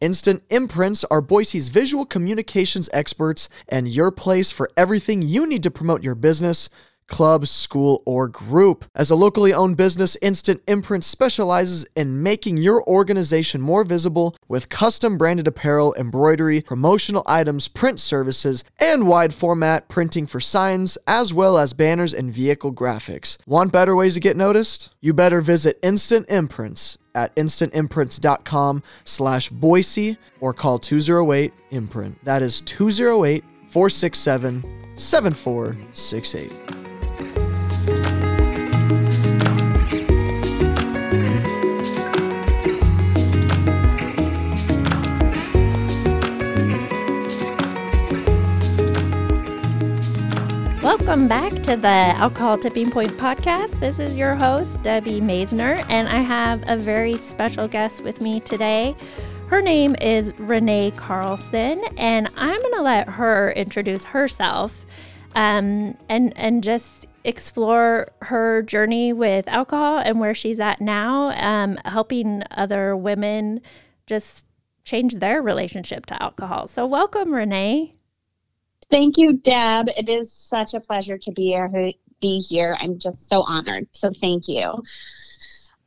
Instant Imprints are Boise's visual communications experts and your place for everything you need to promote your business, club, school, or group. As a locally owned business, Instant Imprints specializes in making your organization more visible with custom branded apparel, embroidery, promotional items, print services, and wide format printing for signs, as well as banners and vehicle graphics. Want better ways to get noticed? You better visit Instant Imprints at instantimprints.com slash Boise or call 208 imprint. That is 208 467 7468. Welcome back to the Alcohol Tipping Point podcast. This is your host, Debbie Maisner, and I have a very special guest with me today. Her name is Renee Carlson, and I'm going to let her introduce herself um, and, and just explore her journey with alcohol and where she's at now, um, helping other women just change their relationship to alcohol. So, welcome, Renee. Thank you, Deb. It is such a pleasure to be here. Be here. I'm just so honored. So thank you.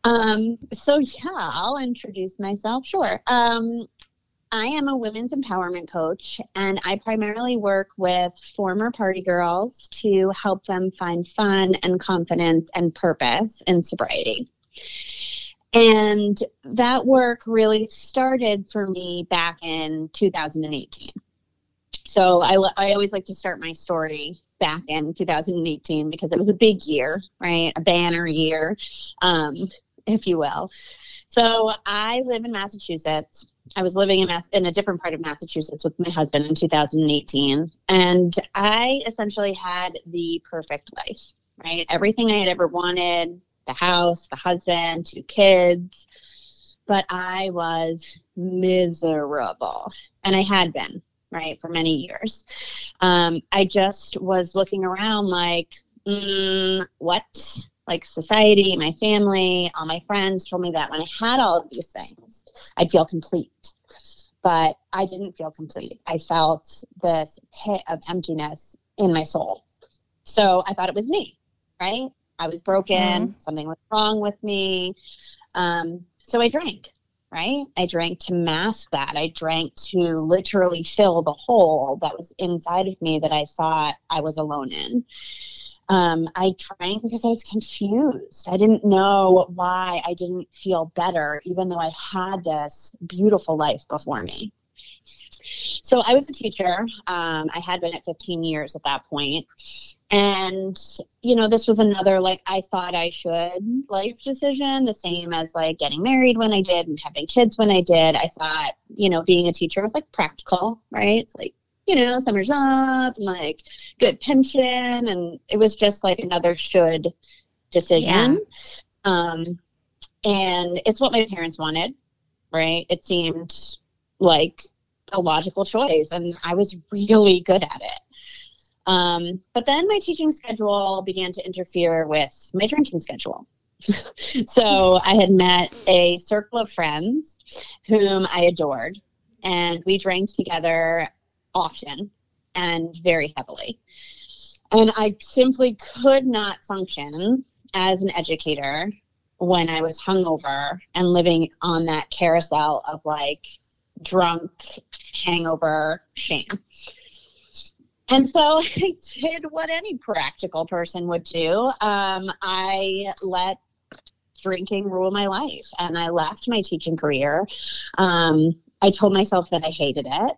Um, so yeah, I'll introduce myself. Sure. Um, I am a women's empowerment coach, and I primarily work with former party girls to help them find fun and confidence and purpose in sobriety. And that work really started for me back in 2018. So I, I always like to start my story back in 2018 because it was a big year, right? A banner year, um, if you will. So I live in Massachusetts. I was living in, Mass- in a different part of Massachusetts with my husband in 2018. And I essentially had the perfect life, right? Everything I had ever wanted the house, the husband, two kids. But I was miserable. And I had been right, for many years. Um, I just was looking around like, mm, what? Like society, my family, all my friends told me that when I had all of these things, I'd feel complete. But I didn't feel complete. I felt this pit of emptiness in my soul. So I thought it was me, right? I was broken. Mm-hmm. Something was wrong with me. Um, so I drank right? I drank to mask that. I drank to literally fill the hole that was inside of me that I thought I was alone in. Um, I drank because I was confused. I didn't know why I didn't feel better, even though I had this beautiful life before me. So I was a teacher. Um, I had been at 15 years at that point. And, you know, this was another like I thought I should life decision, the same as like getting married when I did and having kids when I did. I thought, you know, being a teacher was like practical, right? It's like, you know, summer's up and like good pension. And it was just like another should decision. Yeah. Um, and it's what my parents wanted, right? It seemed like a logical choice and I was really good at it. Um, but then my teaching schedule began to interfere with my drinking schedule. so I had met a circle of friends whom I adored, and we drank together often and very heavily. And I simply could not function as an educator when I was hungover and living on that carousel of like drunk, hangover, shame. And so I did what any practical person would do. Um, I let drinking rule my life and I left my teaching career. Um, I told myself that I hated it.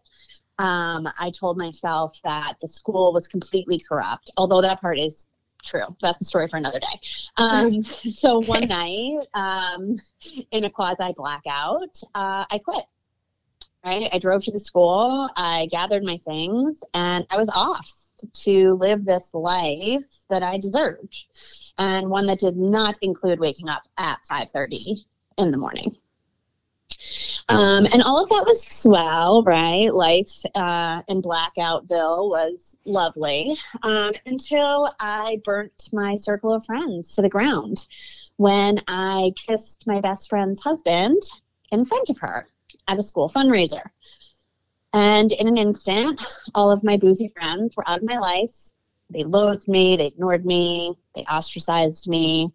Um, I told myself that the school was completely corrupt, although that part is true. That's a story for another day. Um, so one night, um, in a quasi blackout, uh, I quit right? I drove to the school, I gathered my things, and I was off to live this life that I deserved, and one that did not include waking up at 5:30 in the morning. Um, and all of that was swell, right? Life uh, in Blackoutville was lovely um, until I burnt my circle of friends to the ground when I kissed my best friend's husband in front of her at a school fundraiser. And in an instant, all of my boozy friends were out of my life. They loathed me, they ignored me, they ostracized me.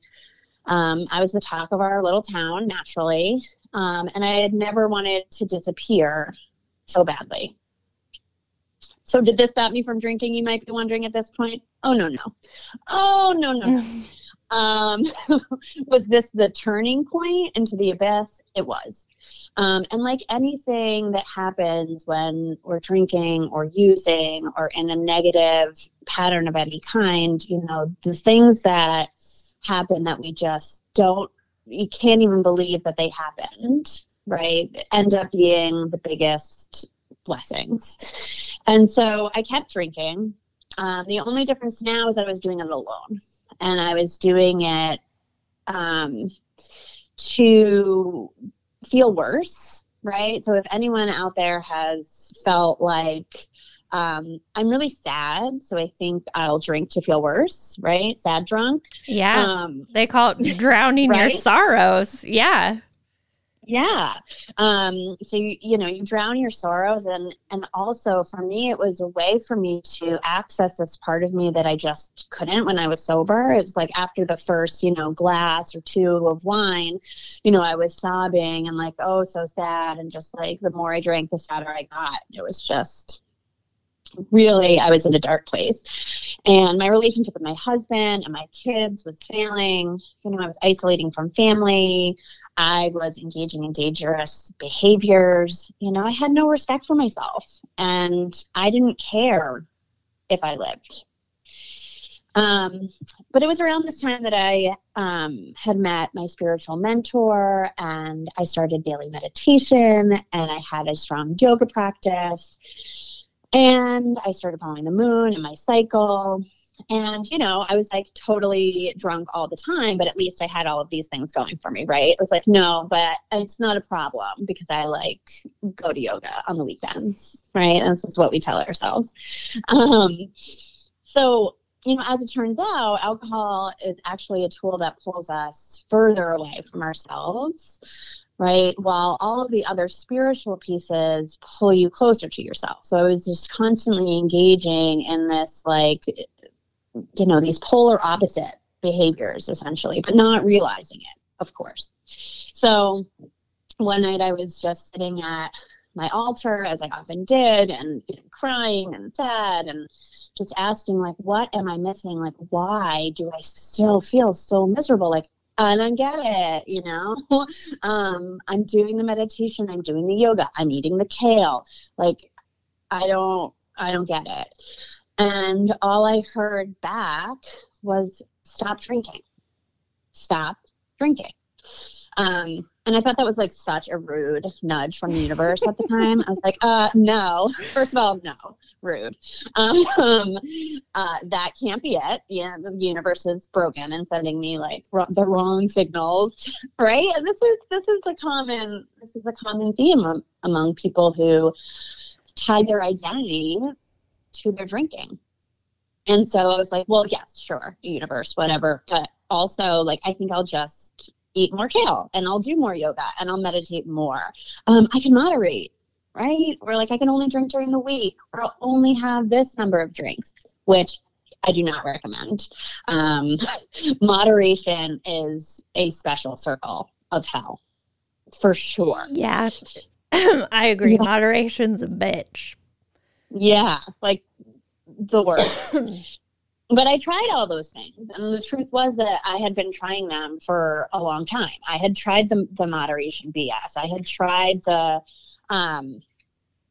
Um, I was the talk of our little town naturally, um, and I had never wanted to disappear so badly. So, did this stop me from drinking? You might be wondering at this point. Oh, no, no. Oh, no, no, no. um, was this the turning point into the abyss? It was. Um, and like anything that happens when we're drinking or using or in a negative pattern of any kind, you know, the things that happen that we just don't, you can't even believe that they happened, right? End up being the biggest blessings. And so I kept drinking. Um, the only difference now is that I was doing it alone and I was doing it um, to feel worse, right? So if anyone out there has felt like um, I'm really sad, so I think I'll drink to feel worse, right? Sad drunk. Yeah. Um, they call it drowning right? your sorrows. Yeah yeah. Um so you, you know you drown your sorrows and and also for me it was a way for me to access this part of me that i just couldn't when i was sober. It was like after the first you know glass or two of wine you know i was sobbing and like oh so sad and just like the more i drank the sadder i got. It was just really I was in a dark place. And my relationship with my husband and my kids was failing. You know, I was isolating from family. I was engaging in dangerous behaviors. You know, I had no respect for myself and I didn't care if I lived. Um, but it was around this time that I um, had met my spiritual mentor and I started daily meditation and I had a strong yoga practice and I started following the moon and my cycle. And, you know, I was like totally drunk all the time, but at least I had all of these things going for me, right? It was like, no, but it's not a problem because I like go to yoga on the weekends, right? And this is what we tell ourselves. Um, so, you know, as it turns out, alcohol is actually a tool that pulls us further away from ourselves right? While all of the other spiritual pieces pull you closer to yourself. So I was just constantly engaging in this, like, you know, these polar opposite behaviors essentially, but not realizing it, of course. So one night I was just sitting at my altar as I often did and you know, crying and sad and just asking like what am I missing like why do I still feel so miserable like I get it, you know. um, I'm doing the meditation, I'm doing the yoga, I'm eating the kale. Like I don't I don't get it. And all I heard back was stop drinking. Stop drinking. Um, and I thought that was like such a rude nudge from the universe at the time. I was like, uh, no. First of all, no, rude. Um, uh, that can't be it. Yeah, the universe is broken and sending me like r- the wrong signals, right? And this is this is a common this is a common theme am- among people who tie their identity to their drinking. And so I was like, well, yes, sure, universe, whatever. But also, like, I think I'll just eat more kale and I'll do more yoga and I'll meditate more. Um, I can moderate, right? Or like I can only drink during the week or I'll only have this number of drinks, which I do not recommend. Um, moderation is a special circle of hell for sure. Yeah, I agree. Yeah. Moderation's a bitch. Yeah, like the worst. but I tried all those things. And the truth was that I had been trying them for a long time. I had tried the, the moderation BS. I had tried the, um,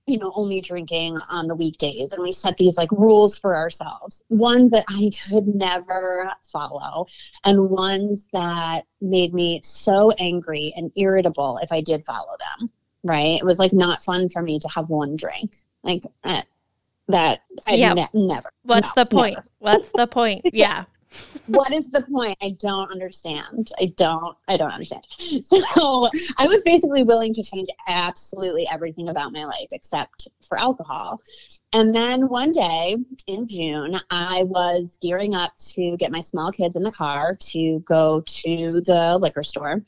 you know, only drinking on the weekdays. And we set these like rules for ourselves, ones that I could never follow, and ones that made me so angry and irritable if I did follow them. right? It was like not fun for me to have one drink. Like eh, that I Yeah. ne- never. What's No, the point? never. What's the point? Yeah. what is the point? I don't understand. I don't I don't understand. So I was basically willing to change absolutely everything about my life except for alcohol. And then one day in June, I was gearing up to get my small kids in the car to go to the liquor store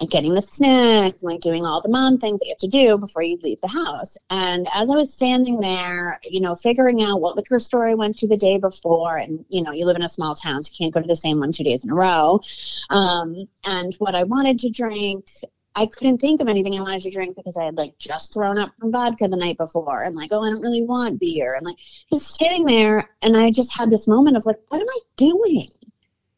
and getting the snacks and like doing all the mom things that you have to do before you leave the house. And as I was standing there, you know, figuring out what liquor store I went to the day before, and you know, you live in a small town, so you can't go to the same one two days in a row. Um, and what I wanted to drink, I couldn't think of anything I wanted to drink because I had like just thrown up from vodka the night before and like, oh, I don't really want beer. And like just sitting there and I just had this moment of like, what am I doing?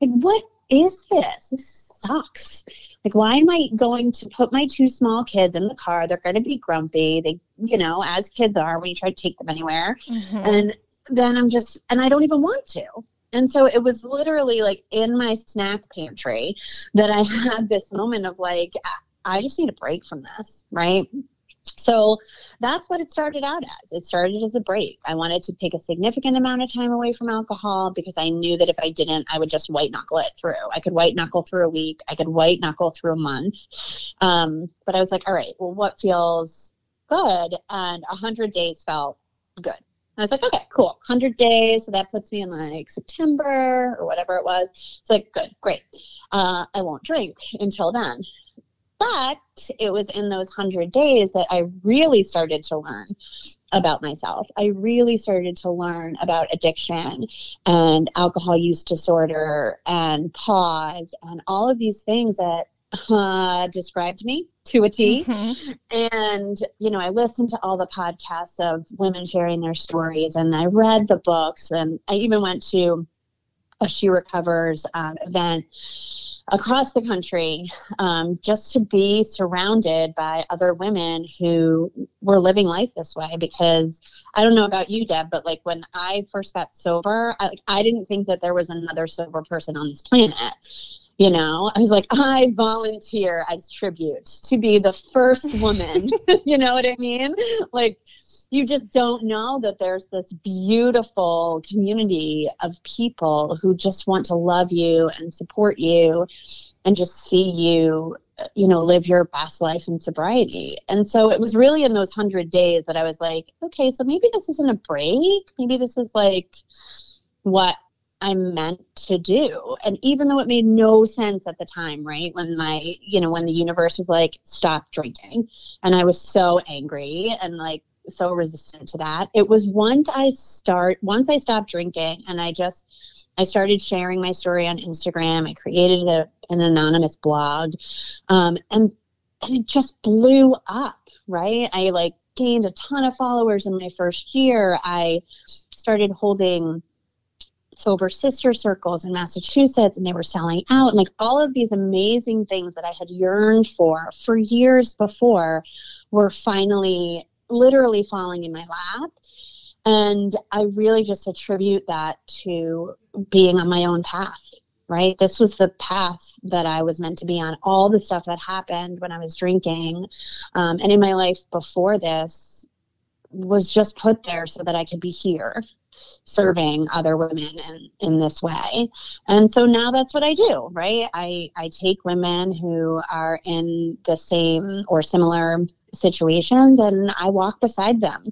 Like, what is this? This sucks. Like, why am I going to put my two small kids in the car? They're going to be grumpy. They, you know, as kids are when you try to take them anywhere. Mhm. And then I'm just, and I don't even want to. And so it was literally like in my snack pantry that I had this moment of like, I just need a break from this, right? So that's what it started out as. It started as a break. I wanted to take a significant amount of time away from alcohol because I knew that if I didn't, I would just white knuckle it through. I could white knuckle through a week, I could white knuckle through a month. Um, but I was like, all right, well, what feels good? And 100 days felt good. I was like, okay, cool. 100 days. So that puts me in like September or whatever it was. It's like, good, great. Uh, I won't drink until then. But it was in those 100 days that I really started to learn about myself. I really started to learn about addiction and alcohol use disorder and PAWS and all of these things that uh, described me to a T. Mhm. And, you know, I listened to all the podcasts of women sharing their stories and I read the books and I even went to a She Recovers um, event across the country um, just to be surrounded by other women who were living life this way because I don't know about you, Deb, but like when I first got sober, I, like, I didn't think that there was another sober person on this planet. You know, I was like, I volunteer as tribute to be the first woman. you know what I mean? Like, you just don't know that there's this beautiful community of people who just want to love you and support you and just see you you know live your best life in sobriety. And so it was really in those 100 days that i was like okay so maybe this isn't a break. Maybe this is like what i'm meant to do. And even though it made no sense at the time right when my you know when the universe was like stop drinking. And i was so angry and like so resistant to that. It was once I start once I stopped drinking and I just I started sharing my story on Instagram. I created a, an anonymous blog, um, and and it just blew up. Right, I like gained a ton of followers in my first year. I started holding sober sister circles in Massachusetts and they were selling out and like all of these amazing things that I had yearned for for years before were finally literally falling in my lap. And I really just attribute that to being on my own path, right? This was the path that I was meant to be on. All the stuff that happened when I was drinking um, and in my life before this was just put there so that I could be here serving other women in, in this way. And so now that's what I do, right? I, I take women who are in the same or similar situations and I walk beside them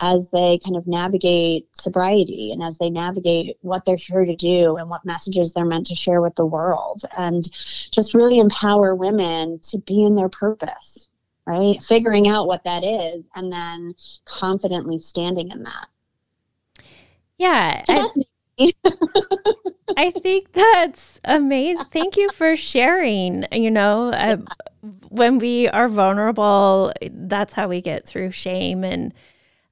as they kind of navigate sobriety and as they navigate what they're here to do and what messages they're meant to share with the world and just really empower women to be in their purpose, right? Figuring out what that is and then confidently standing in that. Yeah. I. I think that's amazing. Thank you for sharing. You know, uh, when we are vulnerable, that's how we get through shame. And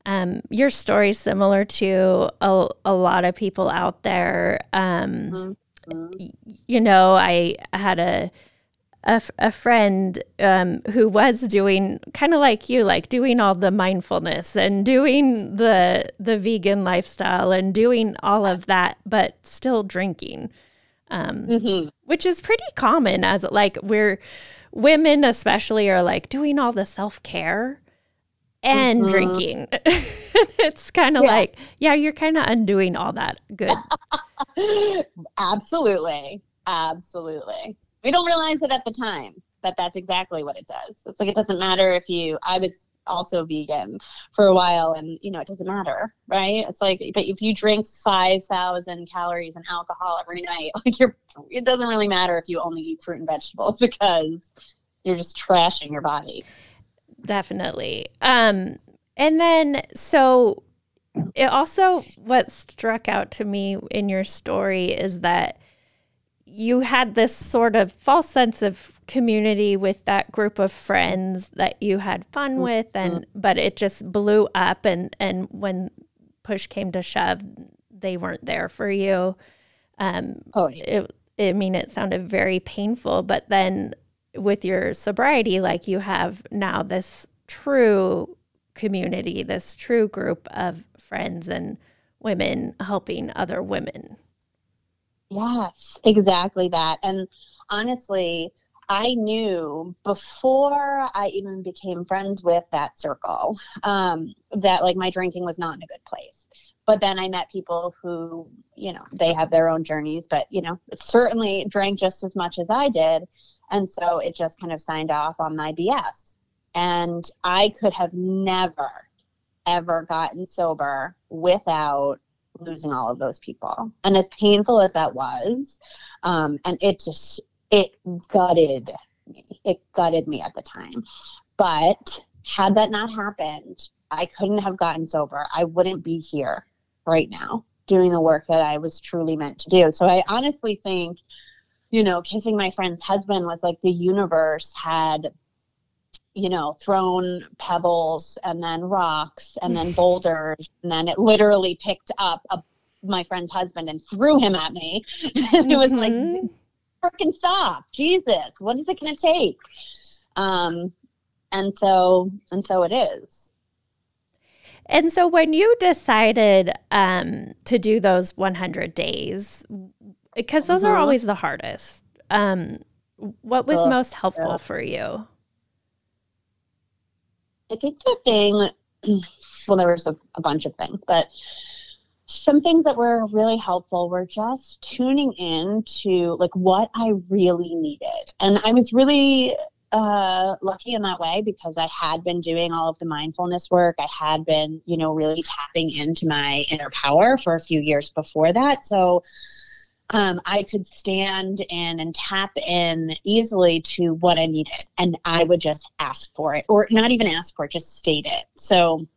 um, your story is similar to a, a lot of people out there. Um, Mhm. you know, I had a a, f- a friend um, who was doing kind of like you, like doing all the mindfulness and doing the the vegan lifestyle and doing all of that, but still drinking. um, mm-hmm. which is pretty common as like we're women especially are like doing all the self-care and mm-hmm. drinking it's kind of yeah. like yeah you're kind of undoing all that good absolutely absolutely we don't realize it at the time but that's exactly what it does. It's like it doesn't matter if you i was also vegan for a while and you know it doesn't matter right? It's like but if you drink 5000 calories and alcohol every night like you're it doesn't really matter if you only eat fruit and vegetables because you're just trashing your body. Definitely. Um and then so it also what struck out to me in your story is that you had this sort of false sense of community with that group of friends that you had fun mm-hmm. with and but it just blew up and and when push came to shove they weren't there for you um oh yeah. it, i mean it sounded very painful but then with your sobriety like you have now this true community this true group of friends and women helping other women Yes, exactly that. And honestly, I knew before I even became friends with that circle um, that like my drinking was not in a good place. But then I met people who, you know, they have their own journeys, but, you know, certainly drank just as much as I did. And so it just kind of signed off on my BS. And I could have never, ever gotten sober without losing all of those people. And as painful as that was, um, and it just, it gutted me. It gutted me at the time. But had that not happened, I couldn't have gotten sober. I wouldn't be here right now doing the work that I was truly meant to do. So I honestly think, you know, kissing my friend's husband was like the universe had you know, thrown pebbles and then rocks and then boulders. And then it literally picked up a, my friend's husband and threw him at me. and it was like, mm-hmm. freaking stop. Jesus, what is it going to take? Um, and so, and so it is. And so when you decided um, to do those 100 days, because those mm-hmm. are always the hardest, um, what was most helpful yeah. for you? I think the thing, well, there was a, a bunch of things, but some things that were really helpful were just tuning in to like what I really needed. And I was really uh, lucky in that way because I had been doing all of the mindfulness work. I had been, you know, really tapping into my inner power for a few years before that. So um, I could stand in and tap in easily to what I needed. And I would just ask for it, or not even ask for it, just state it. So,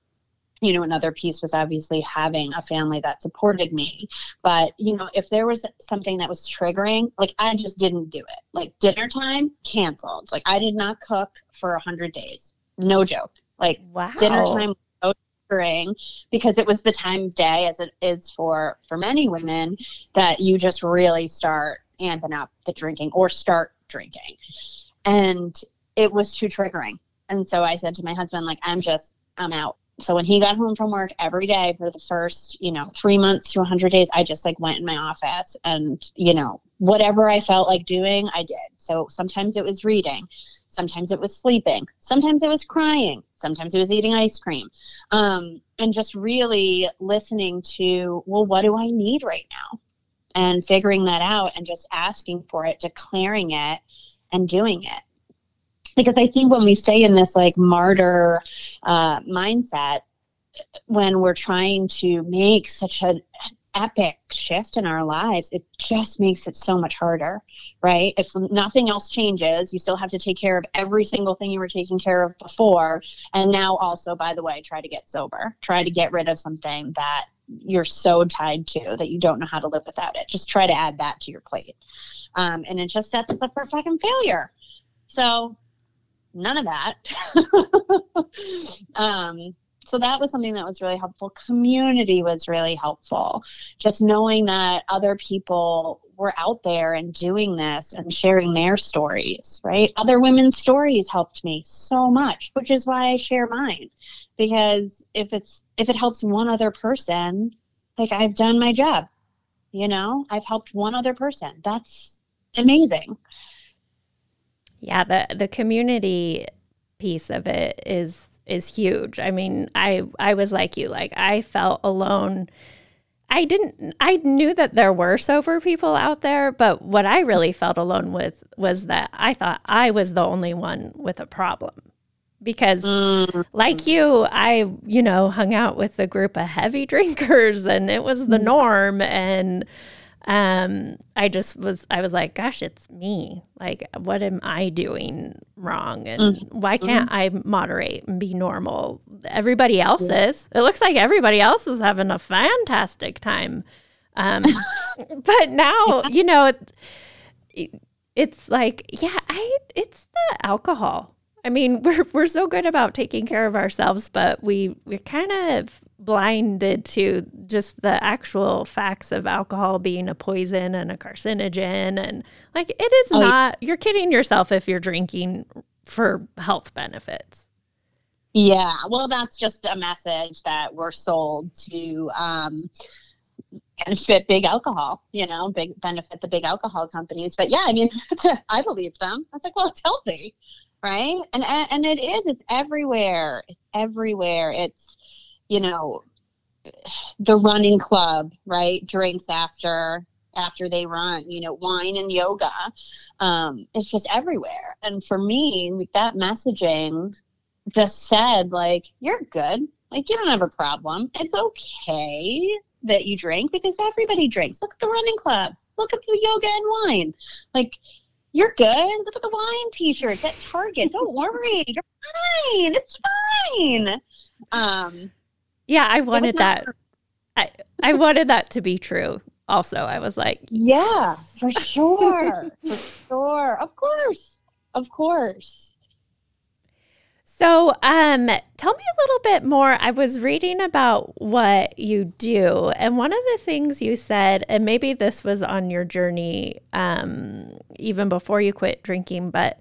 you know, another piece was obviously having a family that supported me. But, you know, if there was something that was triggering, like I just didn't do it. Like dinner time, canceled. Like I did not cook for a 100 days. No joke. Like wow. dinner time because it was the time of day as it is for for many women that you just really start amping up the drinking or start drinking. And it was too triggering. And so i said to my husband like i'm just i'm out. So when he got home from work every day for the first you know three months to 100 days i just like went in my office and you know whatever i felt like doing i did. So sometimes it was reading Sometimes it was sleeping. Sometimes it was crying. Sometimes it was eating ice cream. Um, and just really listening to, well, what do I need right now? And figuring that out and just asking for it, declaring it, and doing it. Because I think when we stay in this like martyr uh, mindset, when we're trying to make such a epic shift in our lives, it just makes it so much harder, right? If nothing else changes, you still have to take care of every single thing you were taking care of before. And now, also, by the way, try to get sober, try to get rid of something that you're so tied to that you don't know how to live without it. Just try to add that to your plate. Um, and it just sets us up for fucking failure. So, none of that. um, so that was something that was really helpful. Community was really helpful. Just knowing that other people were out there and doing this and sharing their stories, right? Other women's stories helped me so much, which is why I share mine. Because if it's if it helps one other person, like I've done my job. You know, I've helped one other person. That's amazing. Yeah, the the community piece of it is is huge. I mean, I I was like you, like I felt alone. I didn't I knew that there were sober people out there, but what I really felt alone with was that I thought I was the only one with a problem. Because Mm. like you, I, you know, hung out with a group of heavy drinkers and it was the norm and um I just was I was like, gosh, it's me. Like what am I doing wrong and why can't I moderate and be normal? Everybody else is. It looks like everybody else is having a fantastic time. Um but now, you know, it, it's like, yeah, I it's the alcohol. I mean, we're we're so good about taking care of ourselves, but we we're kind of blinded to just the actual facts of alcohol being a poison and a carcinogen and like it is Oh, not you're kidding yourself if you're drinking for health benefits. Yeah, well, that's just a message that we're sold to um, benefit big alcohol, you know, big benefit the big alcohol companies. But yeah, I mean, I believe them. I was like, well, it's healthy, right? And and, and it is. It's everywhere. It's everywhere. It's you know, the running club, right? Drinks after after they run, you know, wine and yoga. Um, it's just everywhere. And for me, like that messaging just said like you're good. Like you don't have a problem. It's okay that you drink because everybody drinks. Look at the running club. Look at the yoga and wine. Like you're good. Look at the wine t-shirts at target. Don't worry. You're fine. It's fine. Um Yeah, I it was wanted not- that I I wanted that to be true. Also, I was like, yeah for sure for sure of course of course So, um, tell me a little bit more. I was reading about what you do, and one of the things you said, and maybe this was on your journey, um, even before you quit drinking, but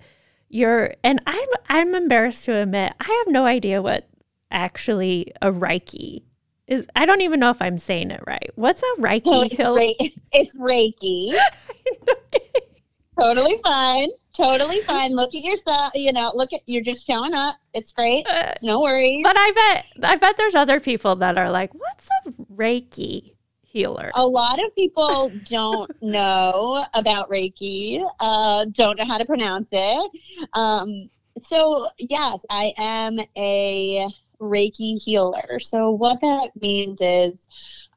you're, and I'm, I'm embarrassed to admit, I have no idea what actually a Reiki is. I don't even know if I'm saying it right. What's a Reiki so it's? Re- it's reiki totally fine totally fine look at yourself you know look at you're just showing up it's great Uh, no worries but I bet, I bet there's other people that are like, what's a Reiki healer? a lot of people don't know about reiki uh, don't know how to pronounce it um, so yes i am a reiki healer so what that means is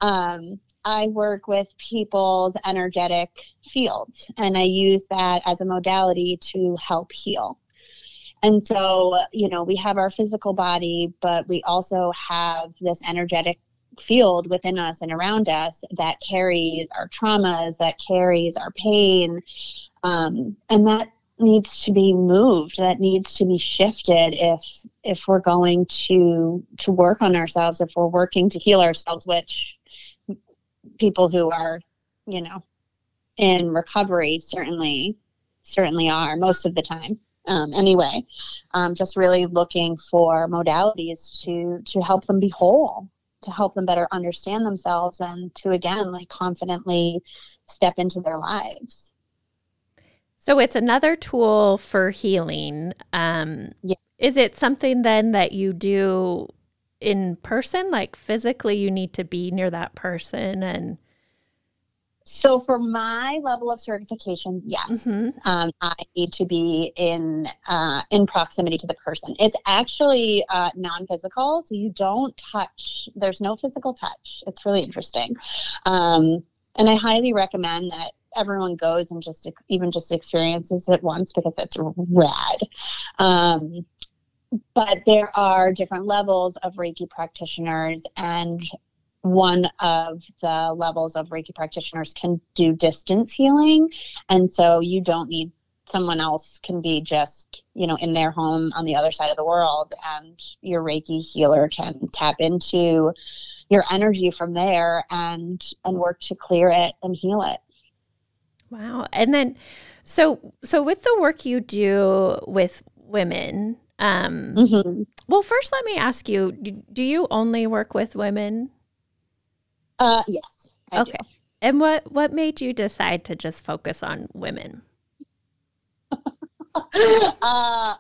um, i work with people's energetic fields and i use that as a modality to help heal and so, you know, we have our physical body, but we also have this energetic field within us and around us that carries our traumas, that carries our pain. Um, and that needs to be moved that needs to be shifted if if we're going to to work on ourselves if we're working to heal ourselves which people who are you know in recovery certainly certainly are most of the time. Um, anyway um, just really looking for modalities to to help them be whole to help them better understand themselves and to again like confidently step into their lives So it's another tool for healing. Um, Yeah. Is it something then that you do in person, like physically? You need to be near that person, and so for my level of certification yes Mhm. um, I need to be in uh, in proximity to the person. It's actually uh, non-physical, so you don't touch. There's no physical touch. It's really interesting, um, and I highly recommend that everyone goes and just even just experiences it once because it's rad. Um, but there are different levels of Reiki practitioners, and one of the levels of Reiki practitioners can do distance healing. And so you don't need someone else can be just, you know, in their home on the other side of the world and your Reiki healer can tap into your energy from there and and work to clear it and heal it. Wow. And then, so so with the work you do with women, um, Mhm. well, first let me ask you: do, do you only work with women? Uh yes. I do. Okay. And what what made you decide to just focus on women? uh,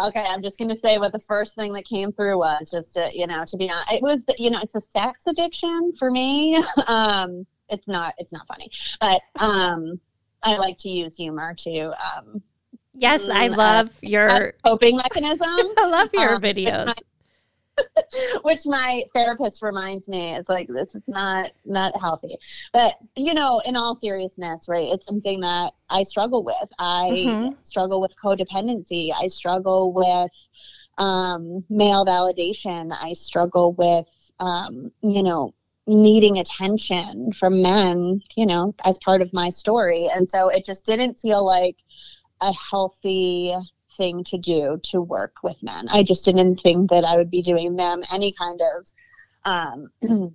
okay, I'm just gonna say what the first thing that came through was just to, you know to be honest, it was you know it's a sex addiction for me. um, it's not it's not funny, but um, I like to use humor to um, Yes, I mm, love your coping mechanism. I love your um, videos. which my therapist reminds me is like this is not not healthy but you know in all seriousness right it's something that i struggle with i mm-hmm. struggle with codependency i struggle with um, male validation i struggle with um, you know needing attention from men you know as part of my story and so it just didn't feel like a healthy thing to do to work with men. I just didn't think that I would be doing them any kind of. Um,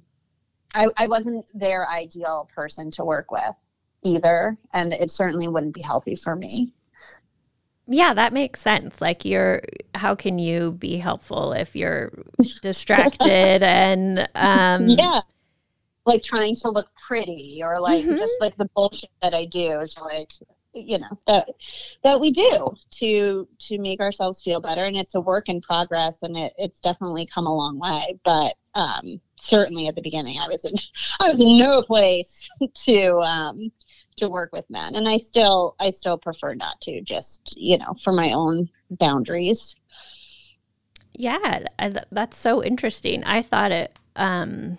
I, I wasn't their ideal person to work with either, and it certainly wouldn't be healthy for me. Yeah, that makes sense. Like you're how can you be helpful if you're distracted and um Yeah. Like trying to look pretty or like mm-hmm. just like the bullshit that I do is like you know that that we do to to make ourselves feel better. And it's a work in progress and it, it's definitely come a long way. But um certainly at the beginning i was in i was in no place to um to work with men. And i still i still prefer not to just you know for my own boundaries. Yeah that's so interesting. I thought it um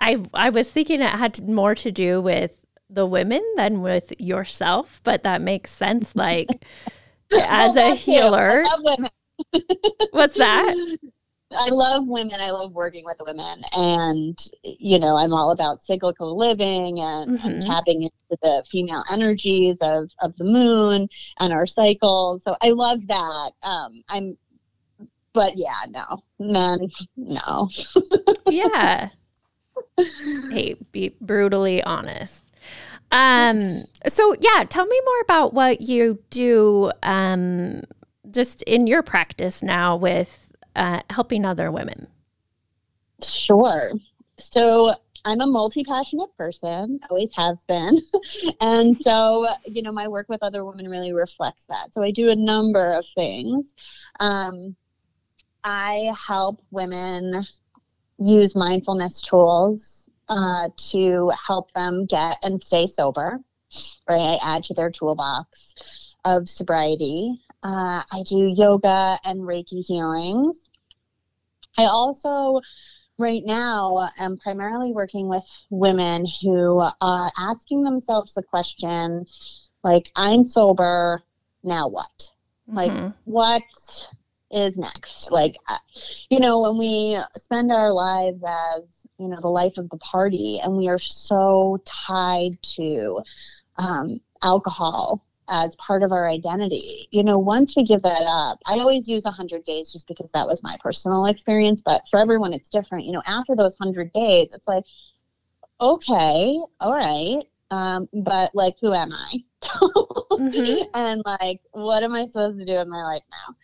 I I was thinking it had more to do with the women than with yourself, but that makes sense. Like as a healer, what's that? I love women. I love working with women, and you know, I'm all about cyclical living and, mm-hmm. and, tapping into the female energies of of the moon and our cycles. So I love that. Um, I'm, but yeah, no, men, no. yeah. Hey, be brutally honest. Um, so yeah, tell me more about what you do um, just in your practice now with uh, helping other women. Sure. So I'm a multi passionate person, always have been. and so, you know, my work with other women really reflects that. So I do a number of things. Um, I help women use mindfulness tools uh, to help them get and stay sober. Right, I add to their toolbox of sobriety. Uh, I do yoga and Reiki healings. I also, right now, am primarily working with women who are asking themselves the question, like, I'm sober, now what? Mm-hmm. Like, what is next? Like, uh, you know, when we spend our lives as you know the life of the party and we are so tied to um, alcohol as part of our identity you know once we give that up i always use 100 days just because that was my personal experience but for everyone it's different you know after those 100 days it's like okay all right um, but like who am i mm-hmm. and like what am i supposed to do in my life now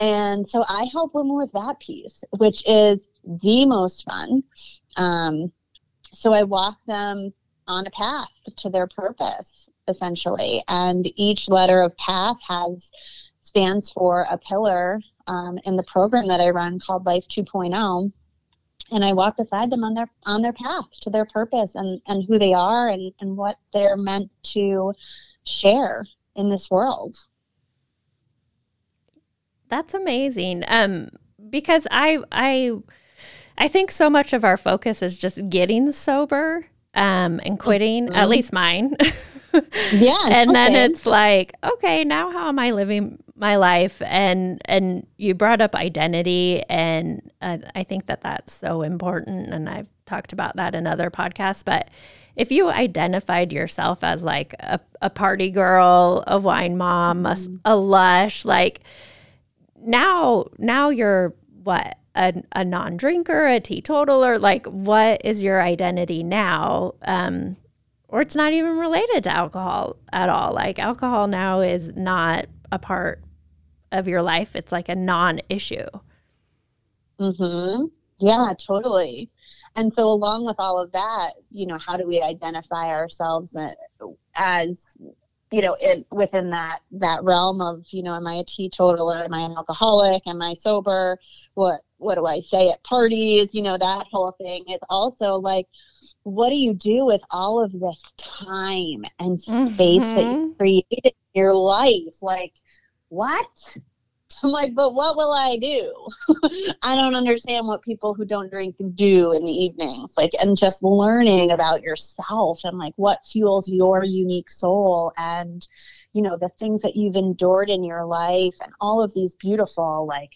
and so I help women with that piece, which is the most fun. Um, so I walk them on a path to their purpose, essentially. And each letter of path has stands for a pillar um, in the program that I run called Life 2.0. And I walk beside them on their on their path to their purpose and, and who they are and, and what they're meant to share in this world. That's amazing. Um, because I I I think so much of our focus is just getting sober um, and quitting, mm-hmm. at least mine. yeah. and okay. then it's like, okay, now how am I living my life? And and you brought up identity, and uh, I think that that's so important. And I've talked about that in other podcasts, but if you identified yourself as like a, a party girl, a wine mom, mm-hmm. a, a lush, like now now you're what a, a non-drinker a teetotaler? Like what is your identity now? Um or it's not even related to alcohol at all. Like alcohol now is not a part of your life. It's like a non-issue. Mm-hmm. Yeah, totally. And so, along with all of that, you know, how do we identify ourselves uh, as, you know, it, within that that realm of, you know, am I a teetotaler? Am I an alcoholic? Am I sober? What what do I say at parties? You know, that whole thing. It's also like, what do you do with all of this time and space mm-hmm. that you mm-hmm. created in your life? Like, what? I'm like, but what will I do? I don't understand what people who don't drink do in the evenings. Like, and just learning about yourself and like what fuels your unique soul and, you know, the things that you've endured in your life and all of these beautiful, like,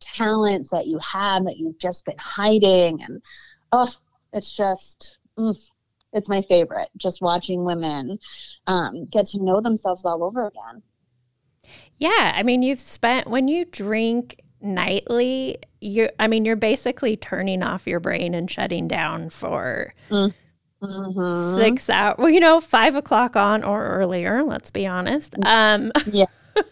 talents that you have that you've just been hiding. And, oh, it's just, mm, it's my favorite. Just watching women um, get to know themselves all over again. Yeah, I mean, you've spent when you drink nightly, you I mean, you're basically turning off your brain and shutting down for mm. mm-hmm. six hours. Well, you know, five o'clock on or earlier. Let's be honest. Mm. Um, yeah.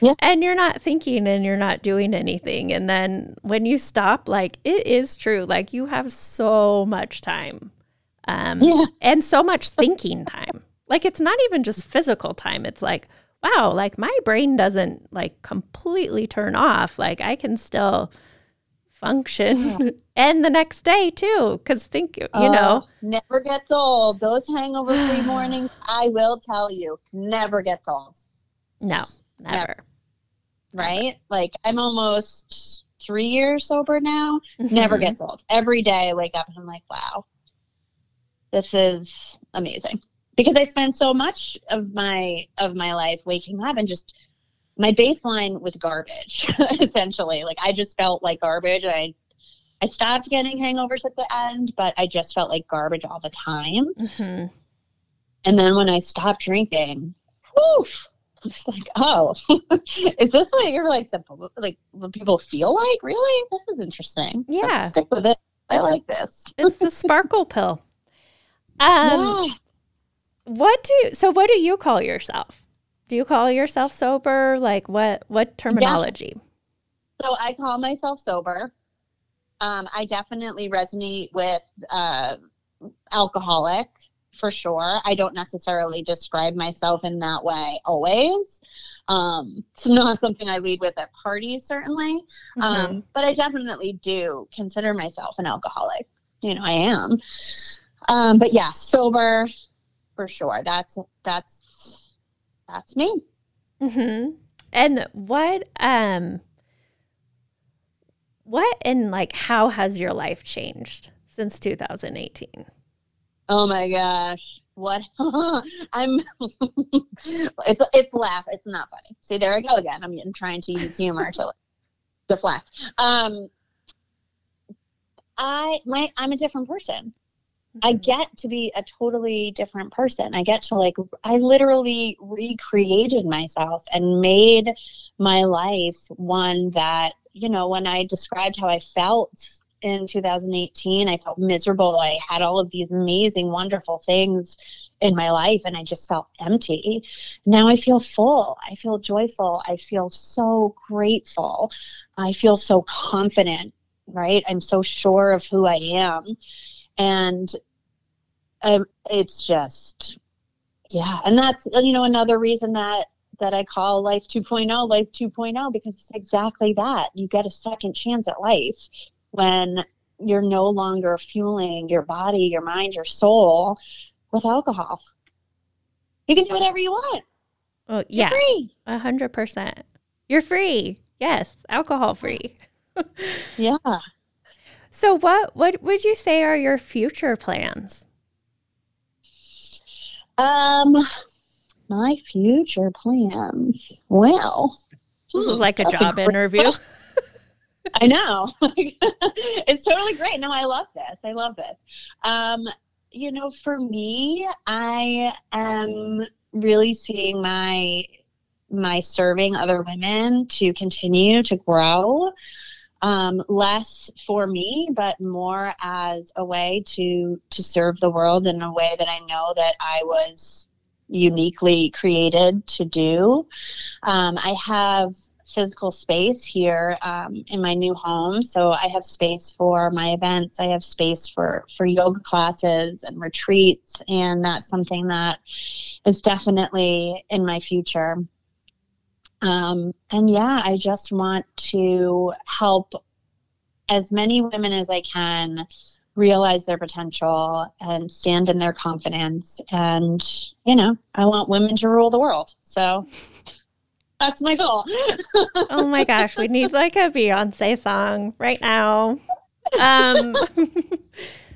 yeah. And you're not thinking and you're not doing anything. And then when you stop, like it is true, like you have so much time. Um, yeah. and so much thinking time. Like it's not even just physical time. It's like, wow, like my brain doesn't like completely turn off. Like I can still function yeah. and the next day too because think you uh, know never gets old those hangover free mornings i will tell you never gets old no never, never. right never. like i'm almost three years sober now mm-hmm. never gets old every day i wake up and i'm like wow this is amazing because I spent so much of my of my life waking up and just my baseline was garbage essentially. Like I just felt like garbage. I I stopped getting hangovers at the end but I just felt like garbage all the time. Mm-hmm. and then when I stopped drinking whew, I was like oh is this what you're like simple, like what people feel like? Really? This is interesting. Yeah. Let's stick with it. I like this. it's the sparkle pill. Um yeah what do so what do you call yourself? Do you call yourself sober? Like what what terminology? Yeah. So I call myself sober. Um, I definitely resonate with uh, alcoholic for sure. I don't necessarily describe myself in that way always. Um, it's not something I lead with at parties, certainly. Mm-hmm. Um, but I definitely do consider myself an alcoholic. You know, I am. Um, but yeah, sober, for sure. That's that's that's me. Mm-hmm. And what um what and like how has your life changed since 2018? Oh my gosh. What I'm it's it's laugh. It's not funny. See, there I go again. I'm, trying to use humor to just laugh. Um I my I'm a different person. I mm-hmm. get to be a totally different person. I get to like, I literally recreated myself and made my life one that, you know, when I described how I felt in 2018, I felt miserable. I had all of these amazing, wonderful things in my life and I just felt empty. Now I feel full. I feel joyful. I feel so grateful. I feel so confident, right? I'm so sure of who I am and um, it's just yeah. And that's you know another reason that that i call life 2.0 life 2.0 because it's exactly that. You get a second chance at life when you're no longer fueling your body your mind your soul with alcohol. You can do whatever you want. Well yeah. a hundred percent. You're free. Yes. Alcohol free. Yeah so what what would you say are your future plans? Um my future plans. Well, this is like a job interview. I know. it's totally great. No, I love this. I love this. Um, you know, for me, I am really seeing my my serving other women to continue to grow um, less for me, but more as a way to to serve the world in a way that I know that I was uniquely created to do. Um, I have physical space here um, in my new home. So I have space for my events. I have space for for yoga classes and retreats, and that's something that is definitely in my future. Um, and yeah, I just want to help as many women as I can realize their potential and stand in their confidence. And, you know, I want women to rule the world. So that's my goal. oh my gosh, we need like a Beyonce song right now. Um,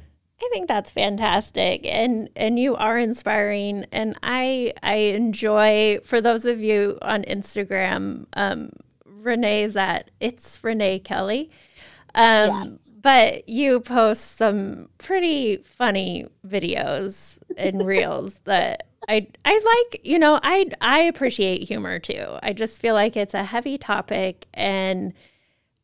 I think that's fantastic and and you are inspiring and I I enjoy for those of you on Instagram um Renee's at it's Renee Kelly. Um yes. but you post some pretty funny videos and reels that I I like, you know, I I appreciate humor too. I just feel like it's a heavy topic and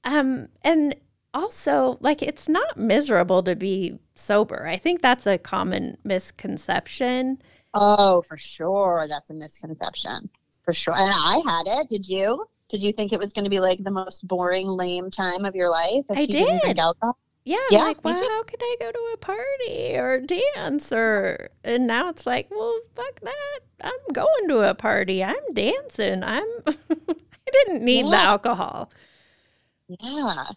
um and also like it's not miserable to be sober. I think that's a common misconception. Oh, for sure that's a misconception. For sure. And I had it. Did you? Did you think it was going to be like the most boring, lame time of your life if I you did. didn't drink alcohol? Yeah, yeah like, well, how could I go to a party or dance or and now it's like, well, fuck that. I'm going to a party. I'm dancing. I'm I didn't need yeah. the alcohol. Yeah.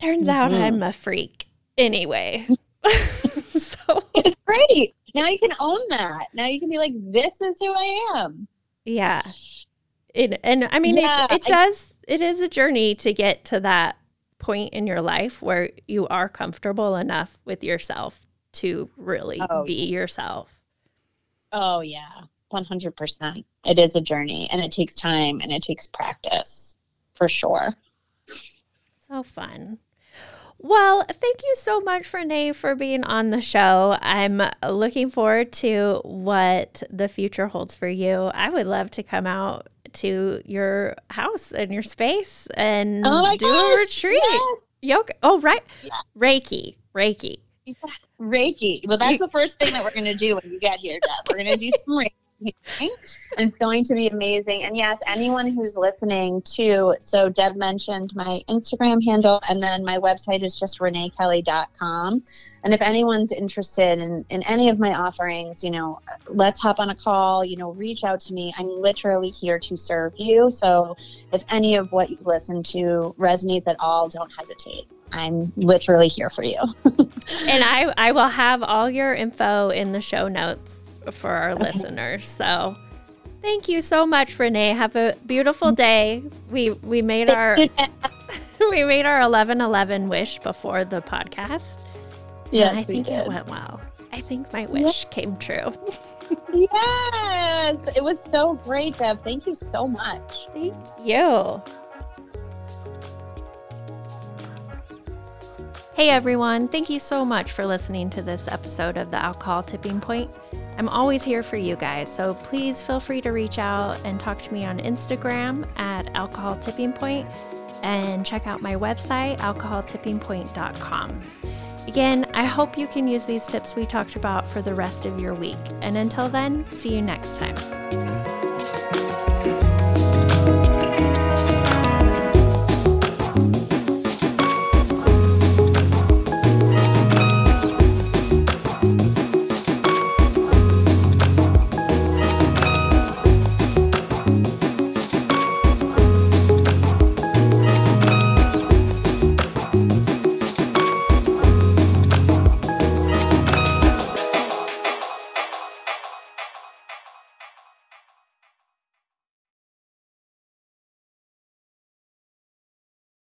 Turns mm-hmm. out I'm a freak anyway. so it's great. Now you can own that. Now you can be like, this is who I am. Yeah. It, and I mean, yeah, it, it does, it is a journey to get to that point in your life where you are comfortable enough with yourself to really oh, be yourself. Oh, yeah, 100%. It is a journey and it takes time and it takes practice for sure. So fun. Well, thank you so much, Renee, for being on the show. I'm looking forward to what the future holds for you. I would love to come out to your house and your space and oh do gosh, a retreat. Yes. Yoga. Oh, right. Yeah. Reiki. Reiki. Reiki. Well, that's the first thing that we're going to do when you get here, Deb. We're going to do some Reiki and it's going to be amazing. And yes, anyone who's listening too. So Deb mentioned my Instagram handle, and then my website is just reneekelly.com. And if anyone's interested in, in any of my offerings, you know, let's hop on a call, you know, reach out to me. I'm literally here to serve you. So if any of what you've listened to resonates at all, don't hesitate. I'm literally here for you. and I, I will have all your info in the show notes for our listeners. So thank you so much, Renee. Have a beautiful day. We we made our we made our eleven eleven wish before the podcast. Yeah, I think it went well. I think my wish yeah. came true. yes, it was so great, Deb. Thank you so much. Thank you. Hey everyone, thank you so much for listening to this episode of the Alcohol Tipping Point. I'm always here for you guys, so please feel free to reach out and talk to me on Instagram at Alcohol Tipping Point and check out my website, alcoholtippingpoint.com. Again, I hope you can use these tips we talked about for the rest of your week. And until then, see you next time.